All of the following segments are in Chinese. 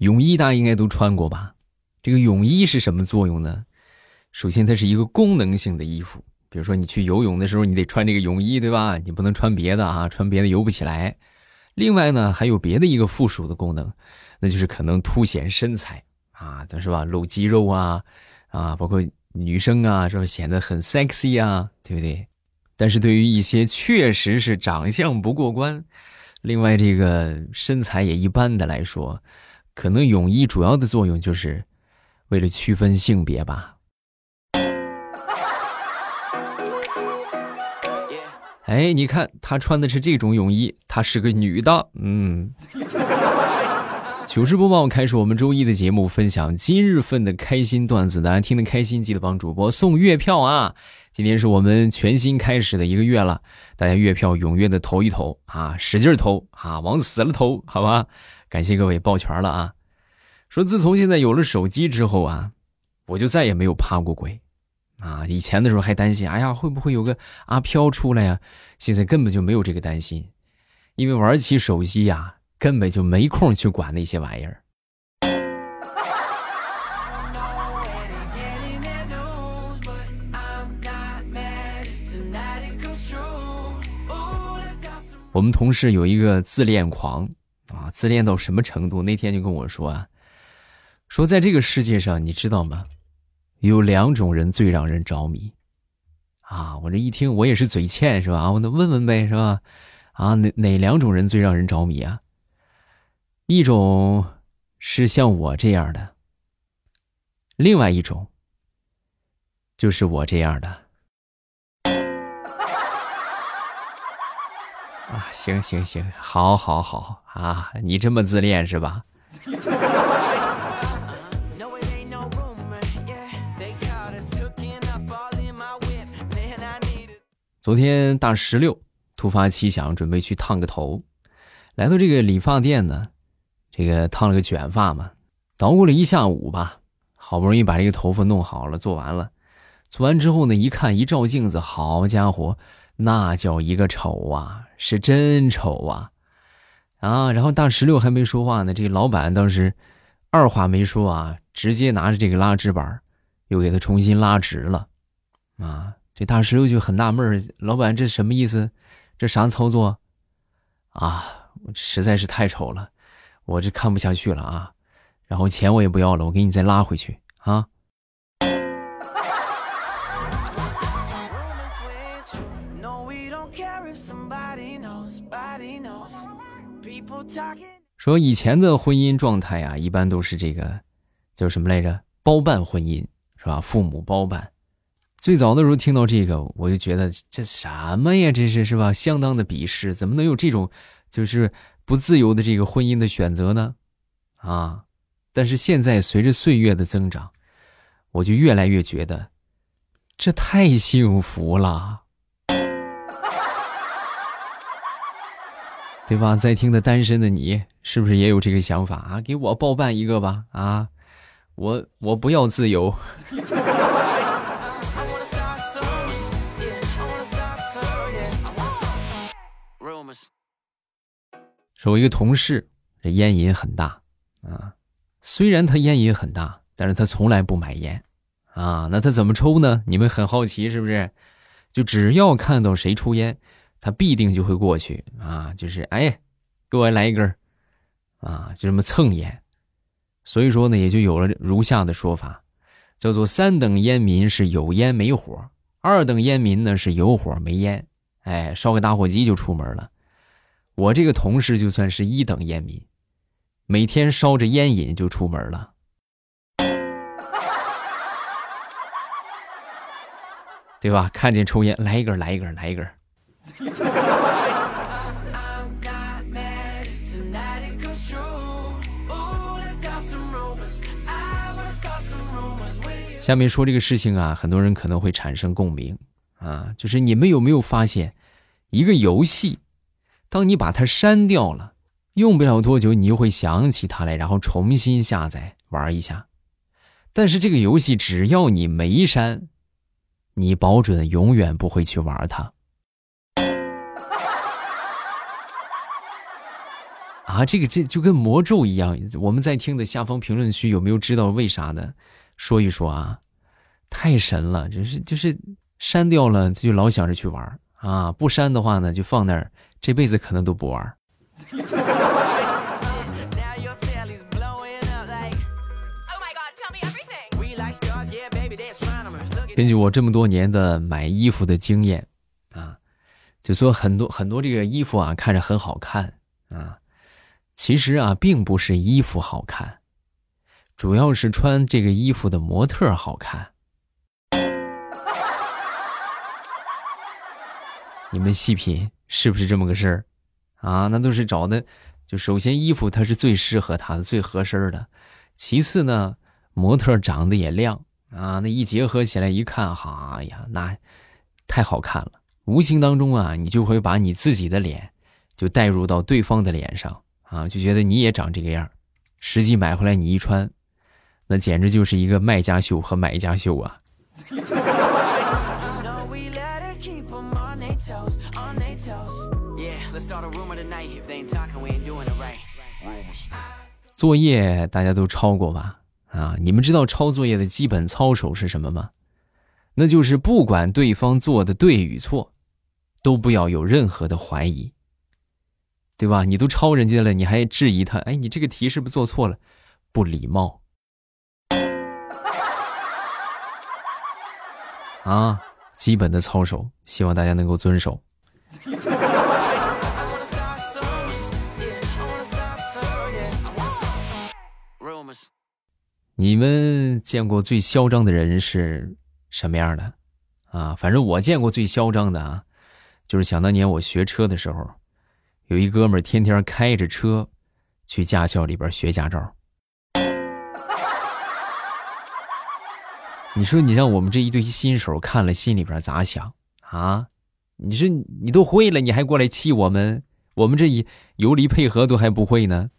泳衣大家应该都穿过吧？这个泳衣是什么作用呢？首先，它是一个功能性的衣服，比如说你去游泳的时候，你得穿这个泳衣，对吧？你不能穿别的啊，穿别的游不起来。另外呢，还有别的一个附属的功能，那就是可能凸显身材啊，但是吧？露肌肉啊，啊，包括女生啊，是吧？显得很 sexy 啊，对不对？但是对于一些确实是长相不过关，另外这个身材也一般的来说，可能泳衣主要的作用就是为了区分性别吧。哎，你看她穿的是这种泳衣，她是个女的。嗯，糗事播报开始，我们周一的节目分享今日份的开心段子，大家听得开心，记得帮主播送月票啊。今天是我们全新开始的一个月了，大家月票踊跃的投一投啊，使劲投啊，往死了投，好吧？感谢各位抱拳了啊！说自从现在有了手机之后啊，我就再也没有怕过鬼啊。以前的时候还担心，哎呀，会不会有个阿飘出来呀？现在根本就没有这个担心，因为玩起手机呀，根本就没空去管那些玩意儿。我们同事有一个自恋狂啊，自恋到什么程度？那天就跟我说啊，说在这个世界上，你知道吗？有两种人最让人着迷啊！我这一听，我也是嘴欠是吧？我那问问呗是吧？啊，哪哪两种人最让人着迷啊？一种是像我这样的，另外一种就是我这样的。啊，行行行，好，好，好啊！你这么自恋是吧？昨天大石榴突发奇想，准备去烫个头，来到这个理发店呢，这个烫了个卷发嘛，捣鼓了一下午吧，好不容易把这个头发弄好了，做完了，做完之后呢，一看一照镜子，好家伙！那叫一个丑啊，是真丑啊，啊！然后大石榴还没说话呢，这个老板当时二话没说啊，直接拿着这个拉直板，又给他重新拉直了，啊！这大石榴就很纳闷老板这什么意思？这啥操作？啊！实在是太丑了，我这看不下去了啊！然后钱我也不要了，我给你再拉回去啊！说以前的婚姻状态啊，一般都是这个叫什么来着？包办婚姻是吧？父母包办。最早的时候听到这个，我就觉得这什么呀？这是是吧？相当的鄙视，怎么能有这种就是不自由的这个婚姻的选择呢？啊！但是现在随着岁月的增长，我就越来越觉得这太幸福了。对吧？在听的单身的你，是不是也有这个想法啊？给我包办一个吧！啊，我我不要自由。说，我一个同事，这烟瘾很大啊。虽然他烟瘾很大，但是他从来不买烟啊。那他怎么抽呢？你们很好奇是不是？就只要看到谁抽烟。他必定就会过去啊，就是哎，给我来一根啊，就这么蹭烟。所以说呢，也就有了如下的说法，叫做三等烟民是有烟没火，二等烟民呢是有火没烟。哎，烧个打火机就出门了。我这个同事就算是一等烟民，每天烧着烟瘾就出门了。对吧？看见抽烟，来一根，来一根，来一根。下面说这个事情啊，很多人可能会产生共鸣啊，就是你们有没有发现，一个游戏，当你把它删掉了，用不了多久，你又会想起它来，然后重新下载玩一下。但是这个游戏只要你没删，你保准永远不会去玩它。啊，这个这就跟魔咒一样。我们在听的下方评论区有没有知道为啥的？说一说啊，太神了，就是就是删掉了就老想着去玩啊，不删的话呢就放那儿，这辈子可能都不玩。根据我这么多年的买衣服的经验啊，就说很多很多这个衣服啊看着很好看啊，其实啊并不是衣服好看，主要是穿这个衣服的模特好看。你们细品是不是这么个事儿啊？那都是找的，就首先衣服它是最适合他的、最合身的，其次呢模特长得也亮。啊，那一结合起来一看，哈呀，那太好看了。无形当中啊，你就会把你自己的脸就带入到对方的脸上啊，就觉得你也长这个样实际买回来你一穿，那简直就是一个卖家秀和买家秀啊。作业大家都抄过吧？啊，你们知道抄作业的基本操守是什么吗？那就是不管对方做的对与错，都不要有任何的怀疑，对吧？你都抄人家了，你还质疑他？哎，你这个题是不是做错了？不礼貌 啊！基本的操守，希望大家能够遵守。你们见过最嚣张的人是什么样的？啊，反正我见过最嚣张的啊，就是想当年我学车的时候，有一哥们儿天天开着车去驾校里边学驾照。你说你让我们这一堆新手看了心里边咋想啊？你说你都会了，你还过来气我们？我们这一游离配合都还不会呢。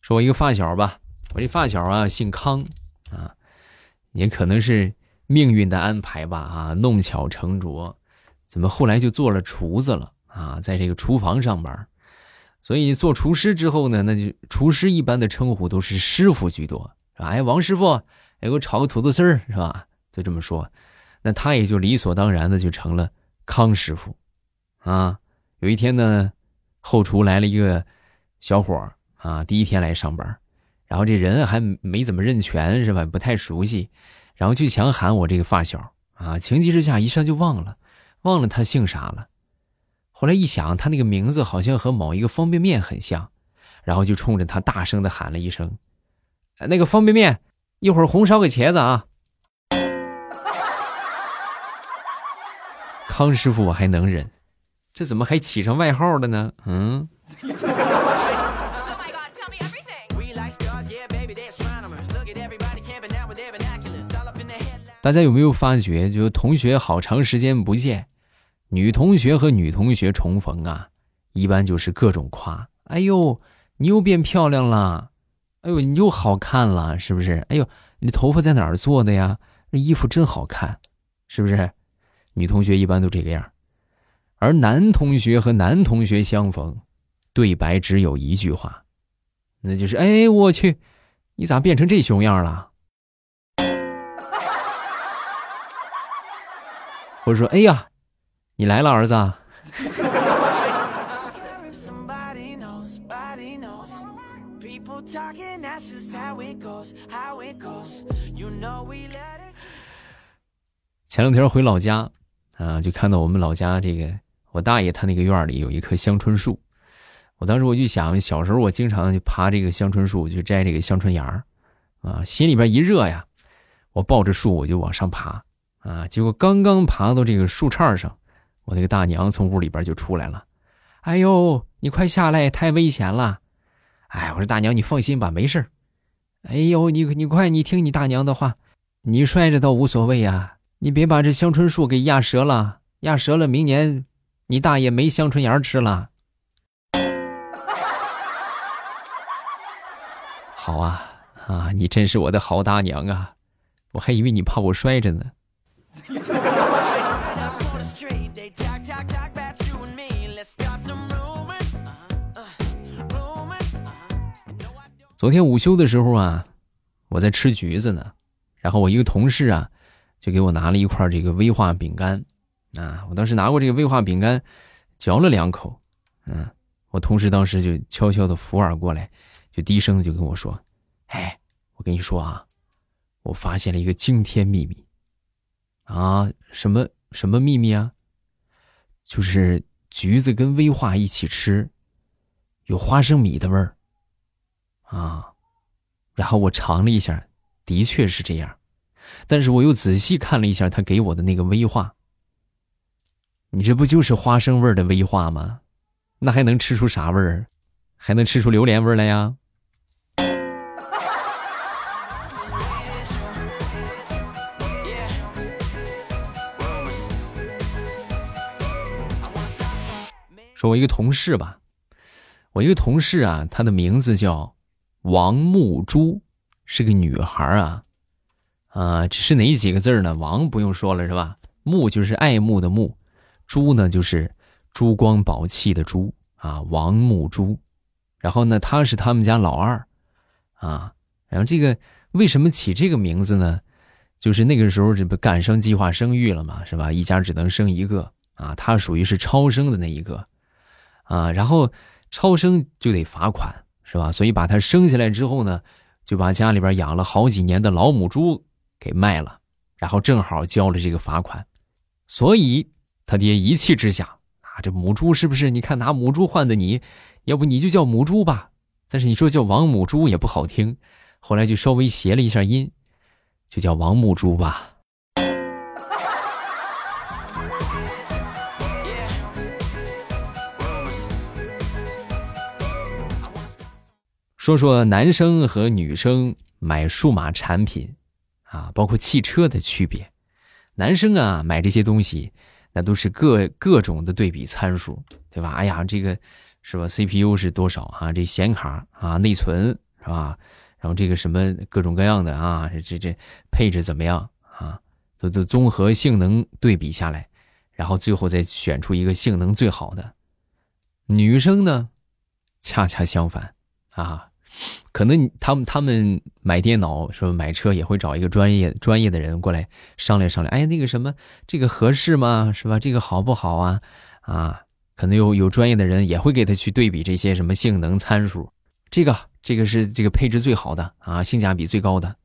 说我一个发小吧，我这发小啊姓康，也可能是命运的安排吧，啊，弄巧成拙，怎么后来就做了厨子了啊？在这个厨房上班，所以做厨师之后呢，那就厨师一般的称呼都是师傅居多，是吧？哎，王师傅，哎，给我炒个土豆丝儿，是吧？就这么说，那他也就理所当然的就成了康师傅，啊，有一天呢，后厨来了一个小伙儿。啊，第一天来上班，然后这人还没怎么认全，是吧？不太熟悉，然后就想喊我这个发小啊，情急之下一下就忘了，忘了他姓啥了。后来一想，他那个名字好像和某一个方便面很像，然后就冲着他大声的喊了一声：“那个方便面，一会儿红烧个茄子啊！”康师傅我还能忍，这怎么还起上外号了呢？嗯。大家有没有发觉，就是同学好长时间不见，女同学和女同学重逢啊，一般就是各种夸：“哎呦，你又变漂亮了，哎呦，你又好看了，是不是？哎呦，你头发在哪儿做的呀？那衣服真好看，是不是？”女同学一般都这个样，而男同学和男同学相逢，对白只有一句话，那就是：“哎，我去，你咋变成这熊样了？”我说：“哎呀，你来了，儿子。”前两天回老家，啊，就看到我们老家这个我大爷他那个院里有一棵香椿树。我当时我就想，小时候我经常就爬这个香椿树，去摘这个香椿芽儿，啊，心里边一热呀，我抱着树我就往上爬。啊！结果刚刚爬到这个树杈上，我那个大娘从屋里边就出来了。哎呦，你快下来，太危险了！哎，我说大娘，你放心吧，没事哎呦，你你快，你听你大娘的话，你摔着倒无所谓呀，你别把这香椿树给压折了，压折了，明年你大爷没香椿芽吃了。好啊，啊，你真是我的好大娘啊！我还以为你怕我摔着呢。昨天午休的时候啊，我在吃橘子呢，然后我一个同事啊，就给我拿了一块这个威化饼干，啊，我当时拿过这个威化饼干，嚼了两口，嗯，我同事当时就悄悄的扶耳过来，就低声的就跟我说：“哎，我跟你说啊，我发现了一个惊天秘密，啊，什么什么秘密啊？就是橘子跟威化一起吃，有花生米的味儿。”啊，然后我尝了一下，的确是这样，但是我又仔细看了一下他给我的那个威化，你这不就是花生味儿的威化吗？那还能吃出啥味儿？还能吃出榴莲味儿来呀？说，我一个同事吧，我一个同事啊，他的名字叫。王木珠是个女孩啊，啊，是哪几个字呢？王不用说了是吧？木就是爱慕的慕，珠呢就是珠光宝气的珠啊。王木珠，然后呢，她是他们家老二啊。然后这个为什么起这个名字呢？就是那个时候这不赶上计划生育了嘛，是吧？一家只能生一个啊，她属于是超生的那一个啊。然后超生就得罚款。是吧？所以把他生下来之后呢，就把家里边养了好几年的老母猪给卖了，然后正好交了这个罚款。所以他爹一气之下啊，这母猪是不是？你看拿母猪换的你，要不你就叫母猪吧？但是你说叫王母猪也不好听，后来就稍微谐了一下音，就叫王母猪吧。说说男生和女生买数码产品，啊，包括汽车的区别。男生啊，买这些东西，那都是各各种的对比参数，对吧？哎呀，这个是吧？CPU 是多少啊？这显卡啊，内存是吧？然后这个什么各种各样的啊，这这配置怎么样啊？都都综合性能对比下来，然后最后再选出一个性能最好的。女生呢，恰恰相反啊。可能他们他们买电脑说？买车也会找一个专业专业的人过来商量商量。哎，那个什么，这个合适吗？是吧？这个好不好啊？啊，可能有有专业的人也会给他去对比这些什么性能参数。这个这个是这个配置最好的啊，性价比最高的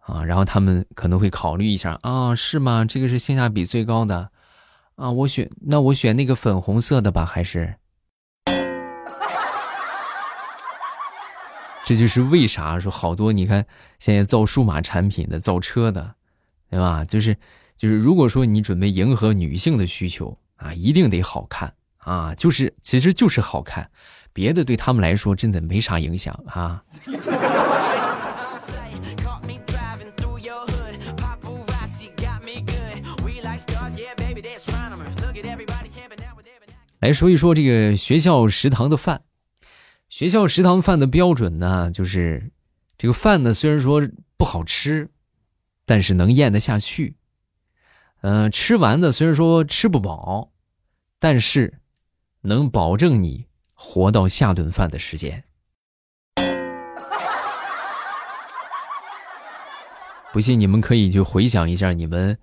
啊。然后他们可能会考虑一下啊，是吗？这个是性价比最高的啊，我选那我选那个粉红色的吧，还是？这就是为啥说好多你看现在造数码产品的、造车的，对吧？就是就是，如果说你准备迎合女性的需求啊，一定得好看啊，就是其实就是好看，别的对他们来说真的没啥影响啊。来说一说这个学校食堂的饭。学校食堂饭的标准呢，就是这个饭呢，虽然说不好吃，但是能咽得下去。嗯，吃完的虽然说吃不饱，但是能保证你活到下顿饭的时间。不信你们可以去回想一下你们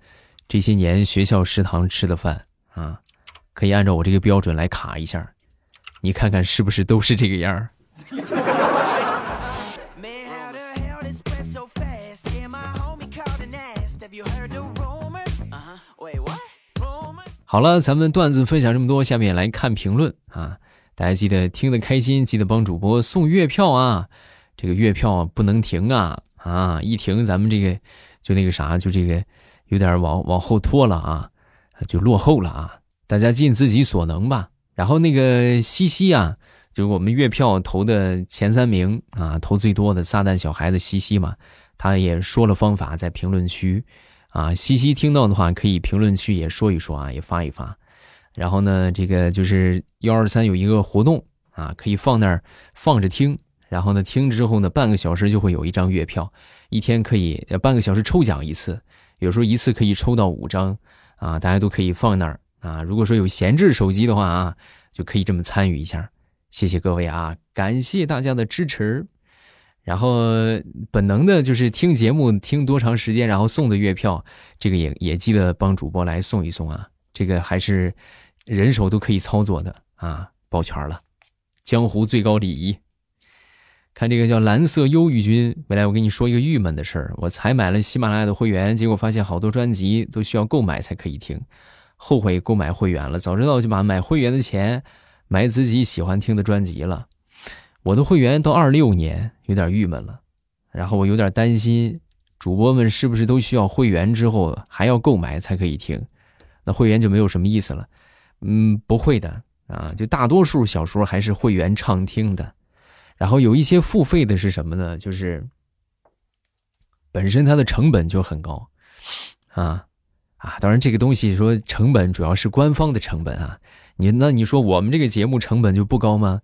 这些年学校食堂吃的饭啊，可以按照我这个标准来卡一下。你看看是不是都是这个样儿？好了，咱们段子分享这么多，下面来看评论啊！大家记得听得开心，记得帮主播送月票啊！这个月票不能停啊啊！一停咱们这个就那个啥，就这个有点往往后拖了啊，就落后了啊！大家尽自己所能吧。然后那个西西啊，就是我们月票投的前三名啊，投最多的撒旦小孩子西西嘛，他也说了方法在评论区，啊，西西听到的话可以评论区也说一说啊，也发一发。然后呢，这个就是幺二三有一个活动啊，可以放那儿放着听，然后呢听之后呢，半个小时就会有一张月票，一天可以半个小时抽奖一次，有时候一次可以抽到五张啊，大家都可以放那儿啊。如果说有闲置手机的话啊，就可以这么参与一下。谢谢各位啊，感谢大家的支持。然后本能的就是听节目听多长时间，然后送的月票，这个也也记得帮主播来送一送啊。这个还是人手都可以操作的啊，抱拳了。江湖最高礼仪。看这个叫蓝色忧郁君，未来我跟你说一个郁闷的事儿，我才买了喜马拉雅的会员，结果发现好多专辑都需要购买才可以听，后悔购买会员了。早知道就把买会员的钱买自己喜欢听的专辑了。我的会员到二六年，有点郁闷了。然后我有点担心，主播们是不是都需要会员之后还要购买才可以听？那会员就没有什么意思了。嗯，不会的啊，就大多数小说还是会员畅听的。然后有一些付费的是什么呢？就是本身它的成本就很高啊啊！当然这个东西说成本主要是官方的成本啊。你那你说我们这个节目成本就不高吗？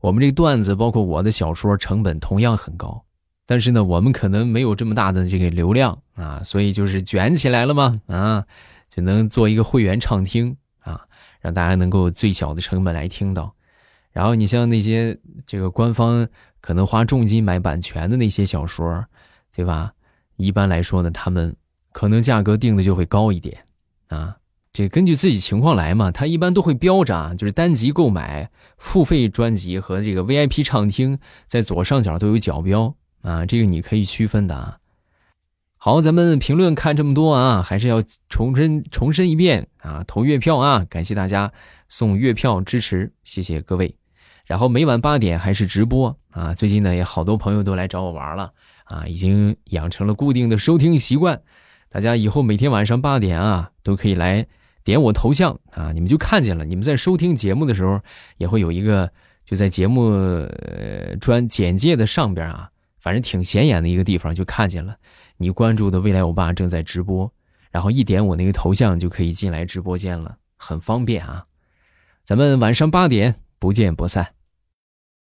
我们这个段子，包括我的小说，成本同样很高，但是呢，我们可能没有这么大的这个流量啊，所以就是卷起来了嘛，啊，就能做一个会员畅听啊，让大家能够最小的成本来听到。然后你像那些这个官方可能花重金买版权的那些小说，对吧？一般来说呢，他们可能价格定的就会高一点啊。这根据自己情况来嘛，他一般都会标着啊，就是单集购买、付费专辑和这个 VIP 畅听，在左上角都有角标啊，这个你可以区分的啊。好，咱们评论看这么多啊，还是要重申重申一遍啊，投月票啊，感谢大家送月票支持，谢谢各位。然后每晚八点还是直播啊，最近呢也好多朋友都来找我玩了啊，已经养成了固定的收听习惯，大家以后每天晚上八点啊都可以来。点我头像啊，你们就看见了。你们在收听节目的时候，也会有一个就在节目专简介的上边啊，反正挺显眼的一个地方，就看见了。你关注的未来欧巴正在直播，然后一点我那个头像就可以进来直播间了，很方便啊。咱们晚上八点不见不散。